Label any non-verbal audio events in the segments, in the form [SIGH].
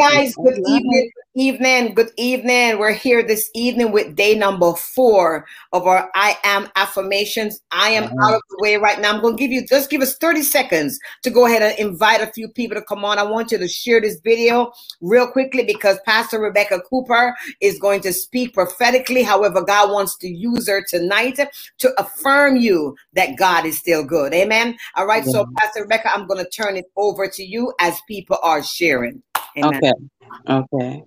guys, good evening, good evening, good evening. We're here this evening with day number four of our I am affirmations. I am uh-huh. out of the way right now. I'm going to give you just give us 30 seconds to go ahead and invite a few people to come on. I want you to share this video real quickly because Pastor Rebecca Cooper is going to speak prophetically. However, God wants to use her tonight to affirm you that God is still good. Amen. All right. So, Pastor Rebecca, I'm going to turn it over to you as people are sharing. Amen. Okay. Okay.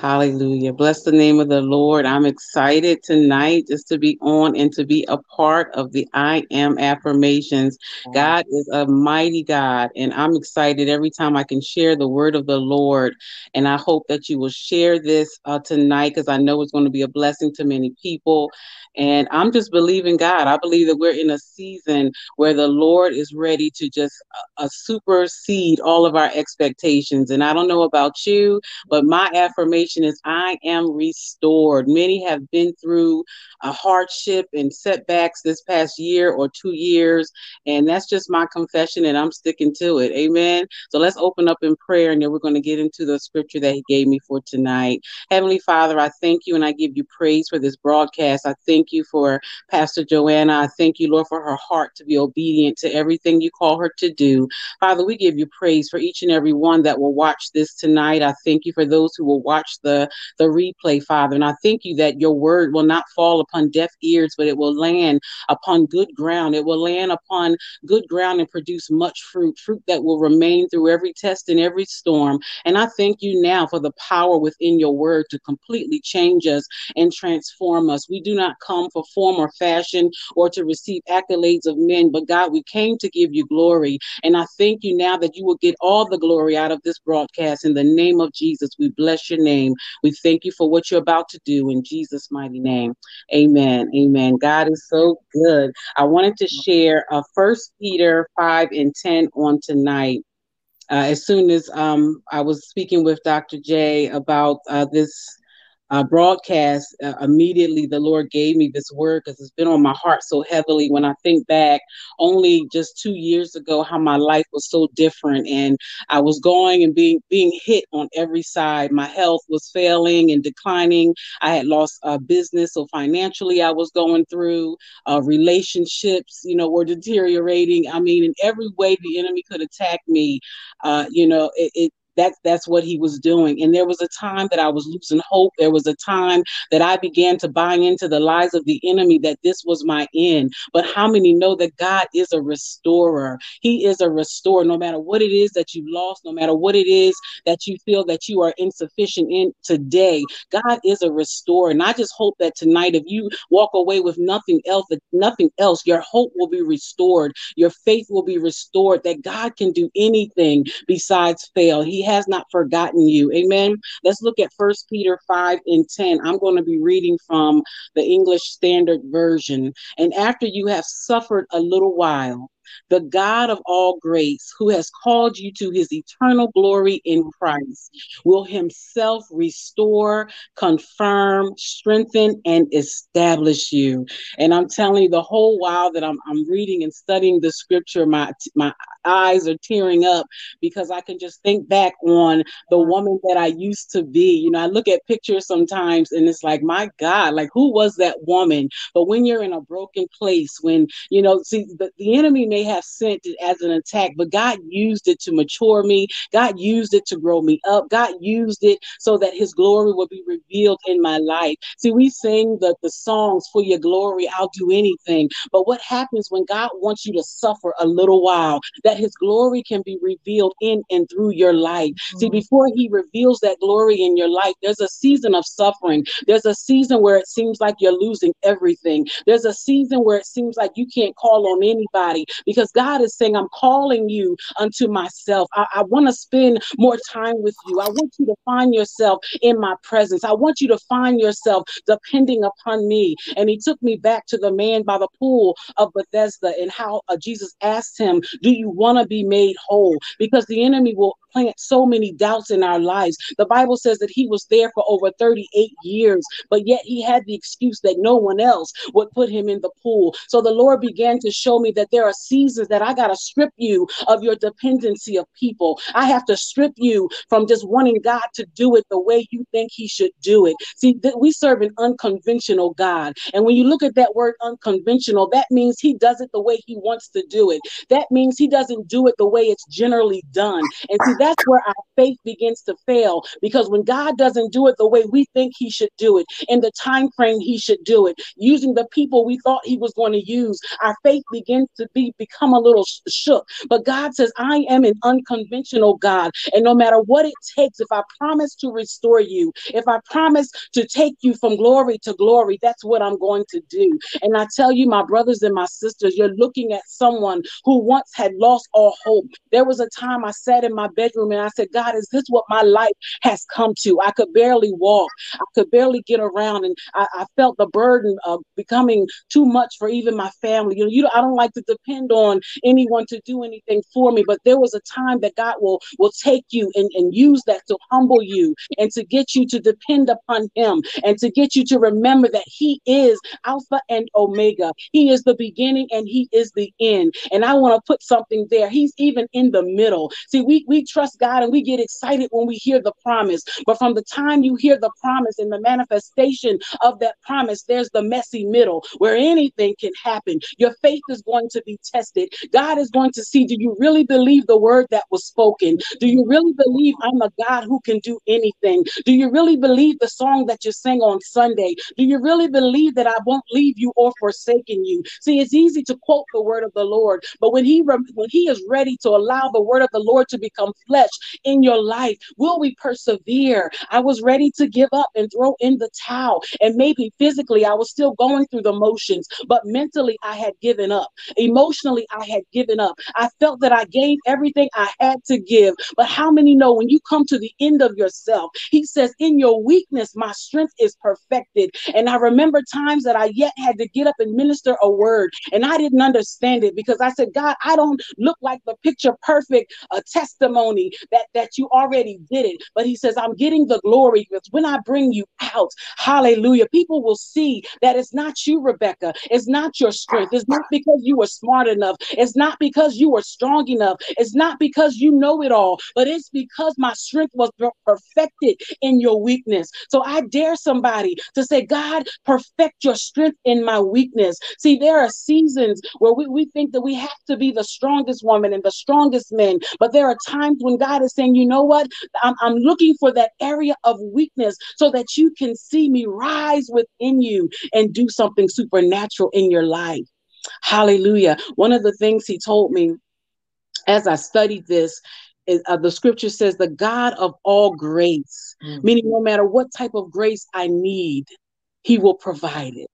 Hallelujah. Bless the name of the Lord. I'm excited tonight just to be on and to be a part of the I am affirmations. God is a mighty God, and I'm excited every time I can share the word of the Lord. And I hope that you will share this uh, tonight because I know it's going to be a blessing to many people. And I'm just believing God. I believe that we're in a season where the Lord is ready to just uh, supersede all of our expectations. And I don't know about you, but my affirmation is I am restored. Many have been through a hardship and setbacks this past year or two years. And that's just my confession, and I'm sticking to it. Amen. So let's open up in prayer, and then we're going to get into the scripture that He gave me for tonight. Heavenly Father, I thank you and I give you praise for this broadcast. I thank you for Pastor Joanna. I thank you, Lord, for her heart to be obedient to everything you call her to do. Father, we give you praise for each and every one that will watch this tonight. I thank you for those who will watch the, the replay, Father. And I thank you that your word will not fall upon deaf ears, but it will land upon good ground. It will land upon good ground and produce much fruit, fruit that will remain through every test and every storm. And I thank you now for the power within your word to completely change us and transform us. We do not come for form or fashion or to receive accolades of men, but God, we came to give you glory. And I thank you now that you will get all the glory out of this broadcast. In the name of Jesus, we bless your name. We thank you for what you're about to do in Jesus' mighty name. Amen. Amen. God is so good. I wanted to share uh, First Peter 5 and 10 on tonight. Uh, as soon as um, I was speaking with Dr. J about uh, this uh, broadcast, uh, immediately the Lord gave me this word because it's been on my heart so heavily. When I think back, only just two years ago, how my life was so different, and I was going and being being hit on every side. My health was failing and declining. I had lost uh, business, so financially I was going through. Uh, relationships, you know, were deteriorating. I mean, in every way the enemy could attack me, uh, you know, it, it that's that's what he was doing. And there was a time that I was losing hope. There was a time that I began to buy into the lies of the enemy that this was my end. But how many know that God is a restorer? He is a restorer. No matter what it is that you lost, no matter what it is that you feel that you are insufficient in today, God is a restorer. And I just hope that tonight, if you walk away with nothing else, that nothing else, your hope will be restored, your faith will be restored, that God can do anything besides fail. He has not forgotten you. Amen. Let's look at First Peter 5 and 10. I'm going to be reading from the English Standard Version. And after you have suffered a little while, the God of all grace, who has called you to his eternal glory in Christ, will himself restore, confirm, strengthen, and establish you. And I'm telling you, the whole while that I'm, I'm reading and studying the scripture, my, my eyes are tearing up because I can just think back on the woman that I used to be. You know, I look at pictures sometimes and it's like, my God, like who was that woman? But when you're in a broken place, when, you know, see, the, the enemy may have sent it as an attack, but God used it to mature me. God used it to grow me up. God used it so that his glory will be revealed in my life. See, we sing the, the songs for your glory, I'll do anything. But what happens when God wants you to suffer a little while? That his glory can be revealed in and through your life. Mm-hmm. See, before he reveals that glory in your life, there's a season of suffering. There's a season where it seems like you're losing everything. There's a season where it seems like you can't call on anybody because God is saying, I'm calling you unto myself. I, I want to spend more time with you. I want you to find yourself in my presence. I want you to find yourself depending upon me. And he took me back to the man by the pool of Bethesda and how uh, Jesus asked him, Do you want to be made whole because the enemy will plant so many doubts in our lives. The Bible says that he was there for over 38 years, but yet he had the excuse that no one else would put him in the pool. So the Lord began to show me that there are seasons seasons that I got to strip you of your dependency of people. I have to strip you from just wanting God to do it the way you think He should do it. See, th- we serve an unconventional God. And when you look at that word unconventional, that means He does it the way He wants to do it. That means He doesn't do it the way it's generally done. And see, that's where our faith begins to fail because when God doesn't do it the way we think He should do it, in the time frame He should do it, using the people we thought He was going to use, our faith begins to be become a little shook. But God says, I am an unconventional God. And no matter what it takes, if I promise to restore you, if I promise to take you from glory to glory, that's what I'm going to do. And I tell you, my brothers and my sisters, you're looking at someone who once had lost all hope. There was a time I sat in my bedroom and I said, God, is this what my life has come to? I could barely walk, I could barely get around, and I, I felt the burden of becoming too much for even my family. You know, you I don't like to depend on anyone to do anything for me, but there was a time that God will will take you and, and use that to humble you and to get you to depend upon him and to get you to remember that he is alpha and omega. He is the beginning and he is the end. And I want to put something there. He's even in the middle. See, we we trust God and we get excited when we hear the promise, but from the time you hear the promise and the manifestation of that promise, there's the messy middle where anything can happen. Your faith is going to be tested. God is going to see do you really believe the word that was spoken? Do you really believe I'm a God who can do anything? Do you really believe the song that you sang on Sunday? Do you really believe that I won't leave you or forsaken you? See, it's easy to quote the word of the Lord, but when he when he is ready to allow the word of the Lord to become flesh in your life, will we persevere? I was ready to give up and throw in the towel, and maybe physically I was still going through the motions, but mentally I had given up. Emotionally I had given up. I felt that I gave everything I had to give. But how many know when you come to the end of yourself, he says, In your weakness, my strength is perfected. And I remember times that I yet had to get up and minister a word, and I didn't understand it because I said, God, I don't look like the picture perfect uh, testimony that, that you already did it. But he says, I'm getting the glory because when I bring you out, hallelujah, people will see that it's not you, Rebecca. It's not your strength. It's not because you were smart enough. It's not because you are strong enough. It's not because you know it all, but it's because my strength was perfected in your weakness. So I dare somebody to say, God, perfect your strength in my weakness. See, there are seasons where we, we think that we have to be the strongest woman and the strongest man, but there are times when God is saying, you know what? I'm, I'm looking for that area of weakness so that you can see me rise within you and do something supernatural in your life. Hallelujah. One of the things he told me as I studied this, uh, the scripture says, the God of all grace, mm-hmm. meaning no matter what type of grace I need, he will provide it.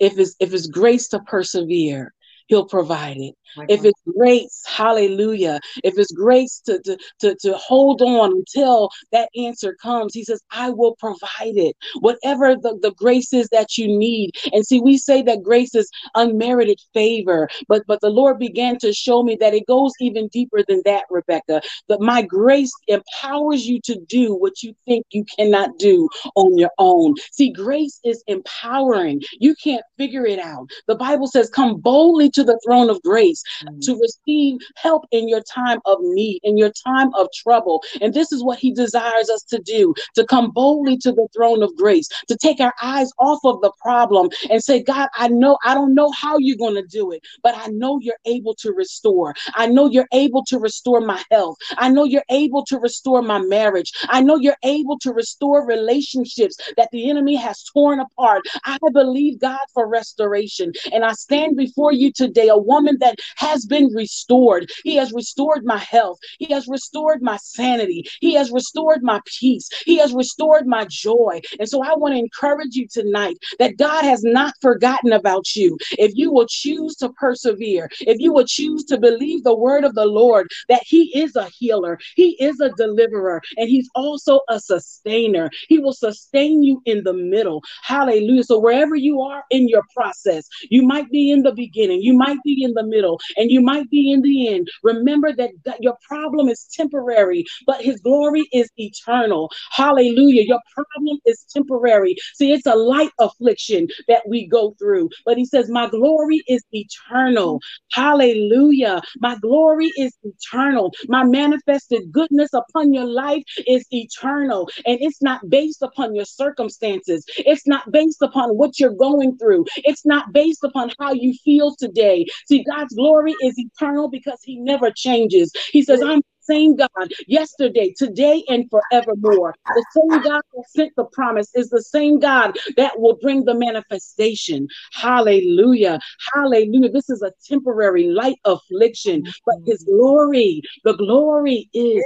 If it's if it's grace to persevere, he'll provide it. If it's grace, hallelujah. If it's grace to, to, to, to hold on until that answer comes, he says, I will provide it. Whatever the, the grace is that you need. And see, we say that grace is unmerited favor, but but the Lord began to show me that it goes even deeper than that, Rebecca. That my grace empowers you to do what you think you cannot do on your own. See, grace is empowering. You can't figure it out. The Bible says, Come boldly to the throne of grace mm-hmm. to receive help in your time of need, in your time of trouble. And this is what he desires us to do to come boldly to the throne of grace, to take our eyes off of the problem and say, God, I know, I don't know how you're going to do it, but I know you're able to restore. I know you're able to restore my health. I know you're able to restore my marriage. I know you're able to restore relationships that the enemy has torn apart. I believe God for restoration. And I stand before you today, a woman that has been restored. He has restored my health. He has restored my sanity. He has restored my peace. He has restored my joy. And so I want to encourage you tonight that God has not forgotten about you. If you will choose to persevere, if you will choose to believe the word of the Lord, that He is a healer, He is a deliverer, and He's also a sustainer. He will sustain you in the middle. Hallelujah. So wherever you are in your process, you might be in the beginning, you might be in the middle, middle and you might be in the end, remember that, that your problem is temporary, but his glory is eternal. Hallelujah. Your problem is temporary. See, it's a light affliction that we go through, but he says, My glory is eternal. Hallelujah. My glory is eternal. My manifested goodness upon your life is eternal. And it's not based upon your circumstances, it's not based upon what you're going through, it's not based upon how you feel today. See, God's glory is eternal because He never changes. He says, I'm the same God yesterday, today, and forevermore. The same God that sent the promise is the same God that will bring the manifestation. Hallelujah. Hallelujah. This is a temporary light affliction, but his glory, the glory is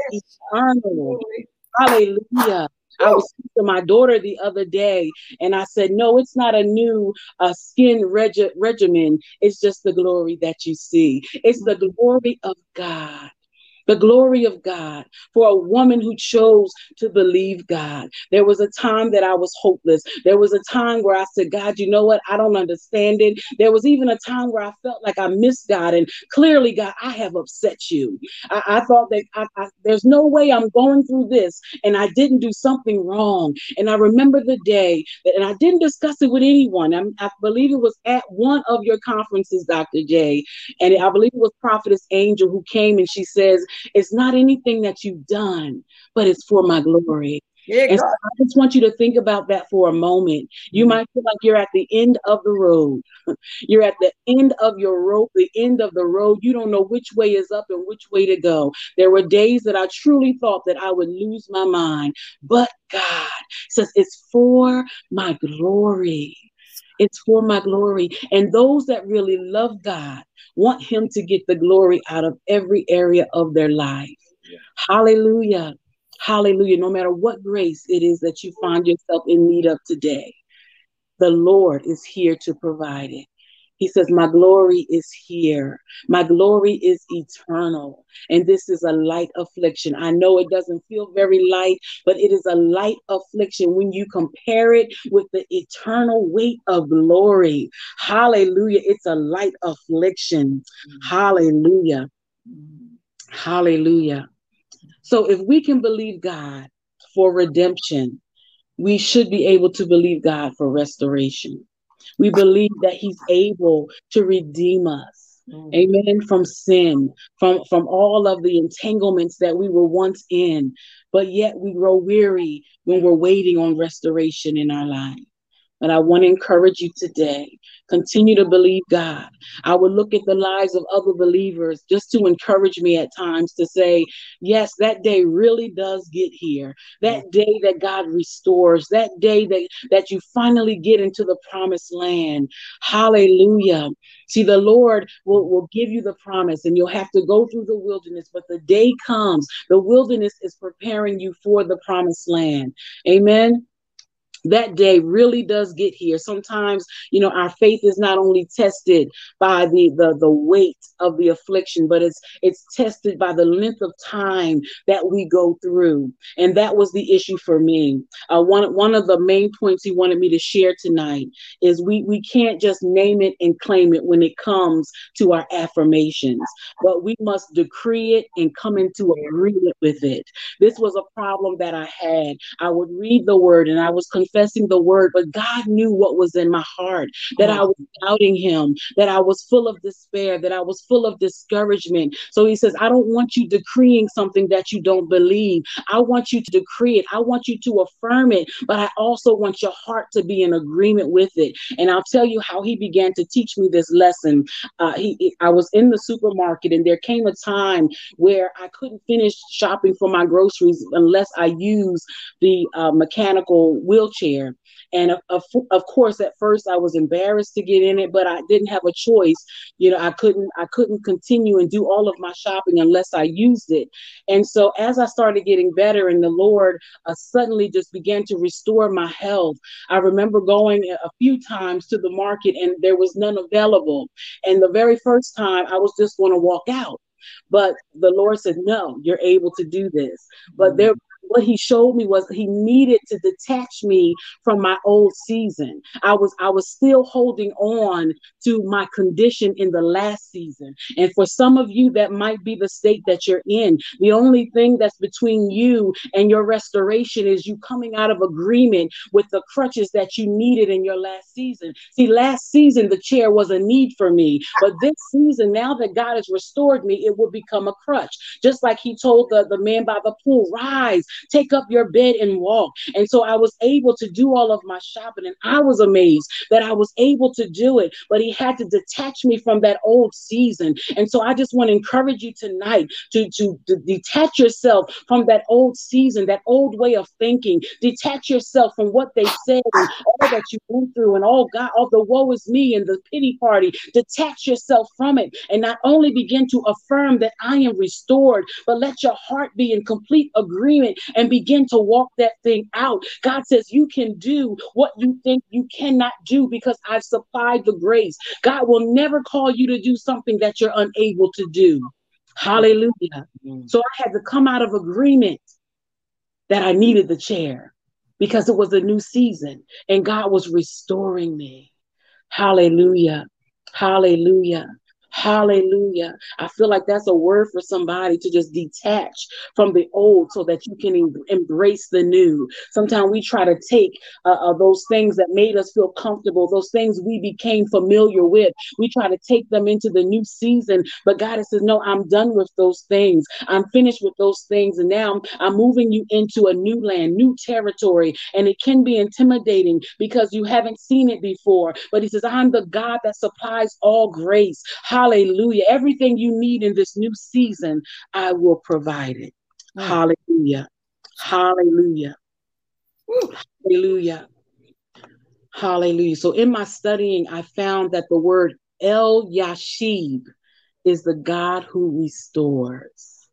eternal. Hallelujah. I was to my daughter the other day, and I said, "No, it's not a new uh, skin regi- regimen. It's just the glory that you see. It's the glory of God." The glory of God for a woman who chose to believe God. There was a time that I was hopeless. There was a time where I said, God, you know what? I don't understand it. There was even a time where I felt like I missed God. And clearly, God, I have upset you. I, I thought that I, I, there's no way I'm going through this and I didn't do something wrong. And I remember the day that, and I didn't discuss it with anyone. I, I believe it was at one of your conferences, Dr. J. And I believe it was Prophetess Angel who came and she says, it's not anything that you've done, but it's for my glory. Yeah, and so I just want you to think about that for a moment. You mm-hmm. might feel like you're at the end of the road. [LAUGHS] You're at the end of your rope, the end of the road. You don't know which way is up and which way to go. There were days that I truly thought that I would lose my mind, but God says it's for my glory. It's for my glory. And those that really love God want Him to get the glory out of every area of their life. Yeah. Hallelujah. Hallelujah. No matter what grace it is that you find yourself in need of today, the Lord is here to provide it. He says, My glory is here. My glory is eternal. And this is a light affliction. I know it doesn't feel very light, but it is a light affliction when you compare it with the eternal weight of glory. Hallelujah. It's a light affliction. Hallelujah. Hallelujah. So if we can believe God for redemption, we should be able to believe God for restoration. We believe that He's able to redeem us. Mm. Amen. From sin, from, from all of the entanglements that we were once in, but yet we grow weary when we're waiting on restoration in our life. But I want to encourage you today continue to believe God. I would look at the lives of other believers just to encourage me at times to say, yes, that day really does get here. That day that God restores, that day that, that you finally get into the promised land. Hallelujah. See, the Lord will, will give you the promise and you'll have to go through the wilderness, but the day comes, the wilderness is preparing you for the promised land. Amen that day really does get here. Sometimes you know our faith is not only tested by the the the weight of the affliction but it's it's tested by the length of time that we go through. And that was the issue for me. Uh, one one of the main points he wanted me to share tonight is we we can't just name it and claim it when it comes to our affirmations but we must decree it and come into agreement with it. This was a problem that i had. I would read the word and i was confessing the word, but God knew what was in my heart that I was doubting Him, that I was full of despair, that I was full of discouragement. So He says, I don't want you decreeing something that you don't believe. I want you to decree it, I want you to affirm it, but I also want your heart to be in agreement with it. And I'll tell you how He began to teach me this lesson. Uh, he, I was in the supermarket, and there came a time where I couldn't finish shopping for my groceries unless I used the uh, mechanical wheelchair wheelchair. And of, of, of course, at first I was embarrassed to get in it, but I didn't have a choice. You know, I couldn't I couldn't continue and do all of my shopping unless I used it. And so as I started getting better, and the Lord uh, suddenly just began to restore my health, I remember going a few times to the market and there was none available. And the very first time I was just going to walk out. But the Lord said, No, you're able to do this. But there what he showed me was he needed to detach me from my old season. I was I was still holding on to my condition in the last season. And for some of you that might be the state that you're in. The only thing that's between you and your restoration is you coming out of agreement with the crutches that you needed in your last season. See, last season the chair was a need for me, but this season now that God has restored me, it will become a crutch. Just like he told the, the man by the pool, rise, take up your bed and walk. And so I was able to do all of my shopping, and I was amazed that I was able to do it. But he had to detach me from that old season. And so I just want to encourage you tonight to, to, to detach yourself from that old season, that old way of thinking. Detach yourself from what they said and all that you went through and all God, all the woe is me and the pity party. Detach yourself from it and not only begin to affirm that I am restored, but let your heart be in complete agreement and begin to walk that thing out. God says you can do what you think you cannot do because I've supplied the grace. God will never call you to do something that you're unable to do. Hallelujah. So I had to come out of agreement that I needed the chair because it was a new season and God was restoring me. Hallelujah. Hallelujah. Hallelujah. I feel like that's a word for somebody to just detach from the old so that you can em- embrace the new. Sometimes we try to take uh, uh, those things that made us feel comfortable, those things we became familiar with. We try to take them into the new season, but God says, No, I'm done with those things. I'm finished with those things. And now I'm moving you into a new land, new territory. And it can be intimidating because you haven't seen it before. But He says, I'm the God that supplies all grace. Hallelujah. Everything you need in this new season, I will provide it. Mm. Hallelujah. Hallelujah. Hallelujah. Hallelujah. So in my studying, I found that the word El Yashib is the God who restores.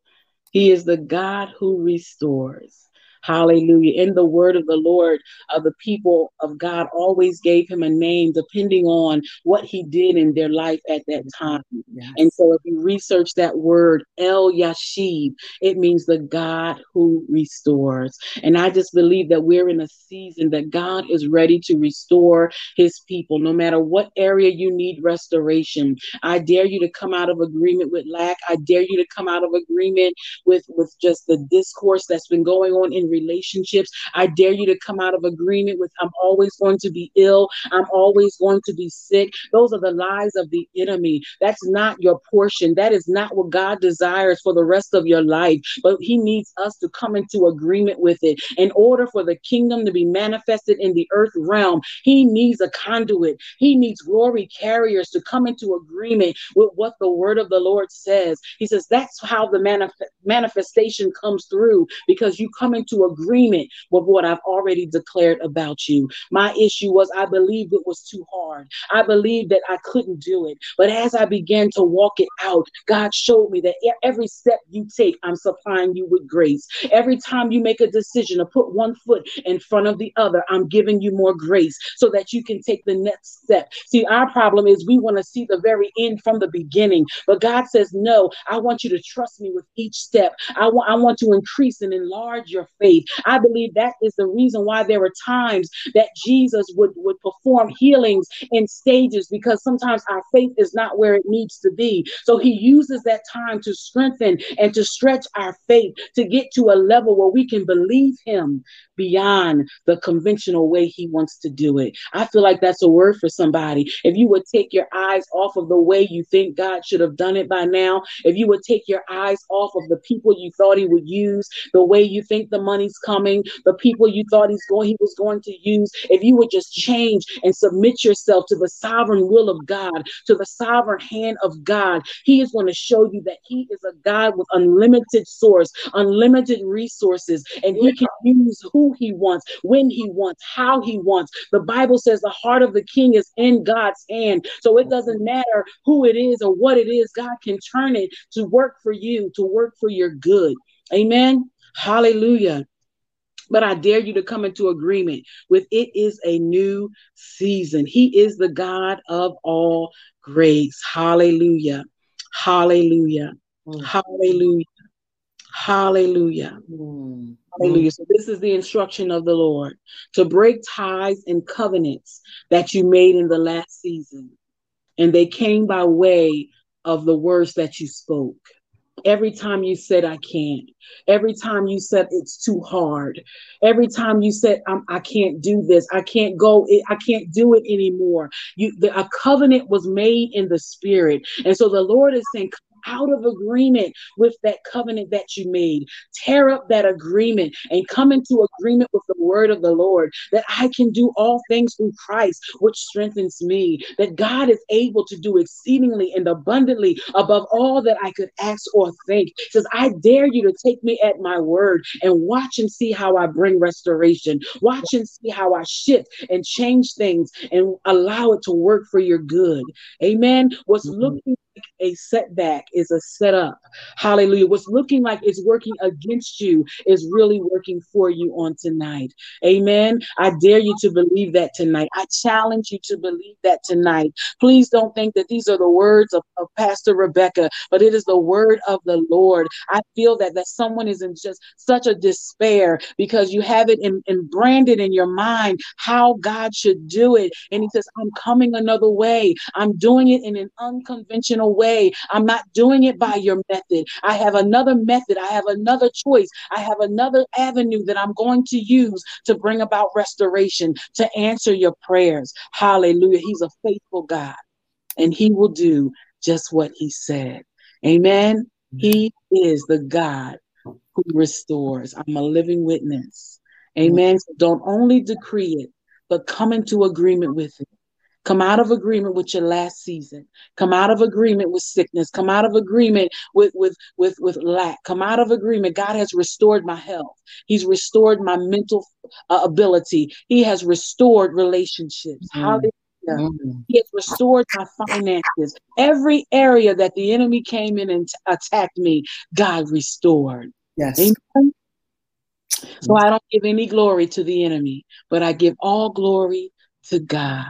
He is the God who restores. Hallelujah. In the word of the Lord, uh, the people of God always gave him a name depending on what he did in their life at that time. Yes. And so if you research that word, El Yashib, it means the God who restores. And I just believe that we're in a season that God is ready to restore his people, no matter what area you need restoration. I dare you to come out of agreement with lack. I dare you to come out of agreement with, with just the discourse that's been going on in relationships. I dare you to come out of agreement with I'm always going to be ill. I'm always going to be sick. Those are the lies of the enemy. That's not your portion. That is not what God desires for the rest of your life. But He needs us to come into agreement with it. In order for the kingdom to be manifested in the earth realm, He needs a conduit. He needs glory carriers to come into agreement with what the word of the Lord says. He says that's how the manif- manifestation comes through because you come into agreement with what I've already declared about you. My issue was I believed it was too hard. I believed that I couldn't do it. But as I began to walk it out, God showed me that every step you take, I'm supplying you with grace. Every time you make a decision to put one foot in front of the other, I'm giving you more grace so that you can take the next step. See, our problem is we want to see the very end from the beginning. But God says, No, I want you to trust me with each step. I want I want to increase and enlarge your faith faith. I believe that is the reason why there were times that Jesus would, would perform healings in stages because sometimes our faith is not where it needs to be. So he uses that time to strengthen and to stretch our faith to get to a level where we can believe him beyond the conventional way he wants to do it. I feel like that's a word for somebody. If you would take your eyes off of the way you think God should have done it by now, if you would take your eyes off of the people you thought he would use, the way you think the money's coming, the people you thought he's going he was going to use, if you would just change and submit yourself to the sovereign will of God, to the sovereign hand of God, he is going to show you that he is a God with unlimited source, unlimited resources, and he can use who he wants, when he wants, how he wants. The Bible says the heart of the king is in God's hand. So it doesn't matter who it is or what it is, God can turn it to work for you, to work for your good. Amen. Hallelujah. But I dare you to come into agreement with it is a new season. He is the God of all grace. Hallelujah. Hallelujah. Mm. Hallelujah. Hallelujah. Mm. Hallelujah. So this is the instruction of the Lord to break ties and covenants that you made in the last season. And they came by way of the words that you spoke. Every time you said, I can't. Every time you said, it's too hard. Every time you said, I'm, I can not do this. I can't go. I can't do it anymore. You, the, a covenant was made in the spirit. And so the Lord is saying, out of agreement with that covenant that you made. Tear up that agreement and come into agreement with the word of the Lord that I can do all things through Christ, which strengthens me. That God is able to do exceedingly and abundantly above all that I could ask or think. He says, I dare you to take me at my word and watch and see how I bring restoration. Watch and see how I shift and change things and allow it to work for your good. Amen. What's mm-hmm. looking a setback is a setup. Hallelujah. What's looking like it's working against you is really working for you on tonight. Amen. I dare you to believe that tonight. I challenge you to believe that tonight. Please don't think that these are the words of, of Pastor Rebecca, but it is the word of the Lord. I feel that that someone is in just such a despair because you have it in, in branded in your mind how God should do it. And he says, I'm coming another way. I'm doing it in an unconventional way. I'm not doing it by your method. I have another method. I have another choice. I have another avenue that I'm going to use to bring about restoration, to answer your prayers. Hallelujah. He's a faithful God and he will do just what he said. Amen. He is the God who restores. I'm a living witness. Amen. So don't only decree it, but come into agreement with it. Come out of agreement with your last season. Come out of agreement with sickness. Come out of agreement with with with with lack. Come out of agreement. God has restored my health. He's restored my mental uh, ability. He has restored relationships. Mm. Hallelujah. Mm. He has restored my finances. Every area that the enemy came in and t- attacked me, God restored. Yes. Amen. So I don't give any glory to the enemy, but I give all glory to God.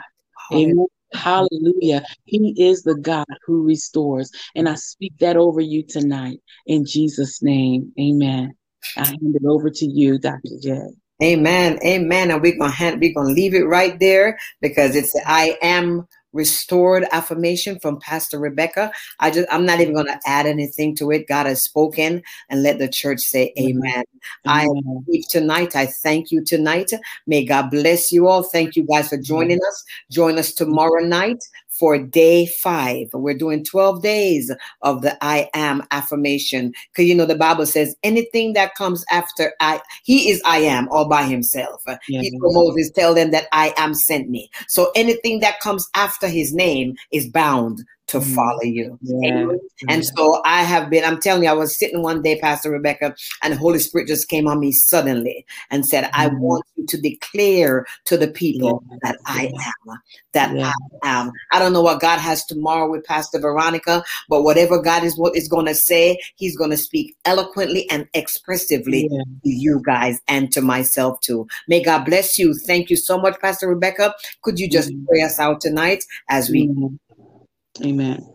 Amen. Hallelujah. He is the God who restores. And I speak that over you tonight in Jesus' name. Amen. I hand it over to you, Dr. J. Amen. Amen. And we're gonna hand, we're gonna leave it right there because it's I am restored affirmation from Pastor Rebecca. I just I'm not even going to add anything to it. God has spoken and let the church say amen. amen. I believe tonight. I thank you tonight. May God bless you all. Thank you guys for joining us. Join us tomorrow night for day five. We're doing 12 days of the I am affirmation. Because you know, the Bible says anything that comes after I, he is I am all by himself. Yeah. He told Moses, tell them that I am sent me. So anything that comes after his name is bound to mm. follow you. Yeah. And so I have been, I'm telling you, I was sitting one day, Pastor Rebecca, and the Holy Spirit just came on me suddenly and said, I mm. want you to declare to the people yeah. that I am, that yeah. I am. I don't know what God has tomorrow with Pastor Veronica, but whatever God is what is going to say, he's going to speak eloquently and expressively to you guys and to myself too. May God bless you. Thank you so much, Pastor Rebecca. Could you just mm. pray us out tonight as we Amen.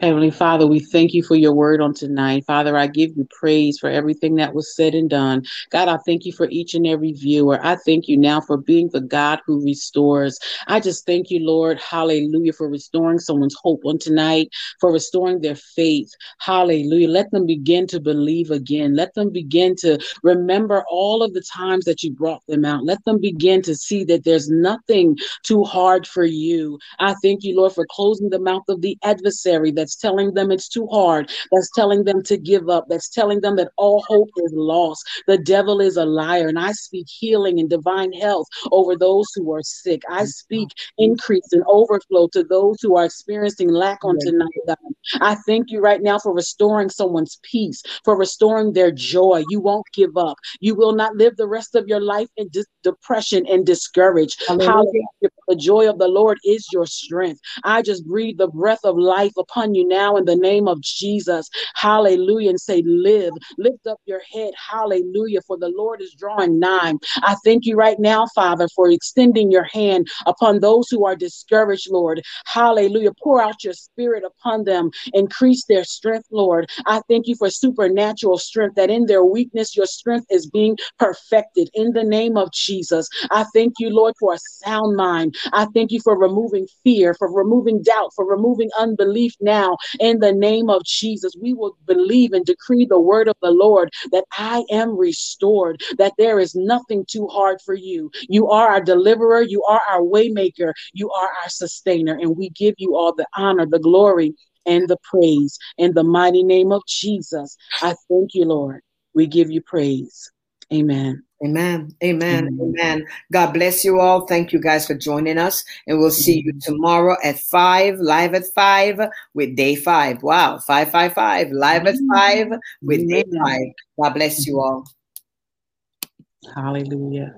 Heavenly Father, we thank you for your word on tonight. Father, I give you praise for everything that was said and done. God, I thank you for each and every viewer. I thank you now for being the God who restores. I just thank you, Lord, hallelujah, for restoring someone's hope on tonight, for restoring their faith. Hallelujah. Let them begin to believe again. Let them begin to remember all of the times that you brought them out. Let them begin to see that there's nothing too hard for you. I thank you, Lord, for closing the mouth of the the adversary that's telling them it's too hard, that's telling them to give up, that's telling them that all hope is lost. The devil is a liar. And I speak healing and divine health over those who are sick. I speak increase and overflow to those who are experiencing lack on tonight, God. I thank you right now for restoring someone's peace, for restoring their joy. You won't give up. You will not live the rest of your life in dis- depression and discouraged. Hallelujah. Hallelujah. The joy of the Lord is your strength. I just breathe the breath breath of life upon you now in the name of Jesus. Hallelujah. And say, Live. Lift up your head. Hallelujah. For the Lord is drawing nigh. I thank you right now, Father, for extending your hand upon those who are discouraged, Lord. Hallelujah. Pour out your spirit upon them. Increase their strength, Lord. I thank you for supernatural strength, that in their weakness, your strength is being perfected in the name of Jesus. I thank you, Lord, for a sound mind. I thank you for removing fear, for removing doubt, for removing unbelief now in the name of Jesus. We will believe and decree the word of the Lord that I am restored, that there is nothing too hard for you. You are our deliverer, you are our waymaker, you are our sustainer, and we give you all the honor, the glory, and the praise in the mighty name of Jesus. I thank you, Lord. We give you praise. Amen. Amen. Amen. Amen. Amen. God bless you all. Thank you guys for joining us. And we'll see you tomorrow at five, live at five with day five. Wow. Five, five, five, live at five with day five. God bless you all. Hallelujah.